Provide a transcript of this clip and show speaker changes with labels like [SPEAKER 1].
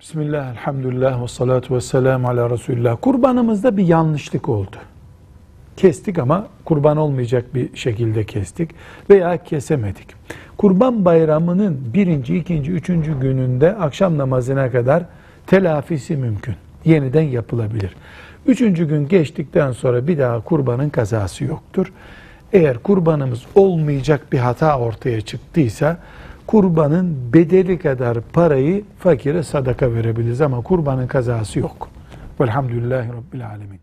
[SPEAKER 1] Bismillah, elhamdülillah ve salatu ve selamu ala Resulullah. Kurbanımızda bir yanlışlık oldu. Kestik ama kurban olmayacak bir şekilde kestik veya kesemedik. Kurban bayramının birinci, ikinci, üçüncü gününde akşam namazına kadar telafisi mümkün. Yeniden yapılabilir. Üçüncü gün geçtikten sonra bir daha kurbanın kazası yoktur. Eğer kurbanımız olmayacak bir hata ortaya çıktıysa kurbanın bedeli kadar parayı fakire sadaka verebiliriz ama kurbanın kazası yok. Velhamdülillahi Rabbil Alemin.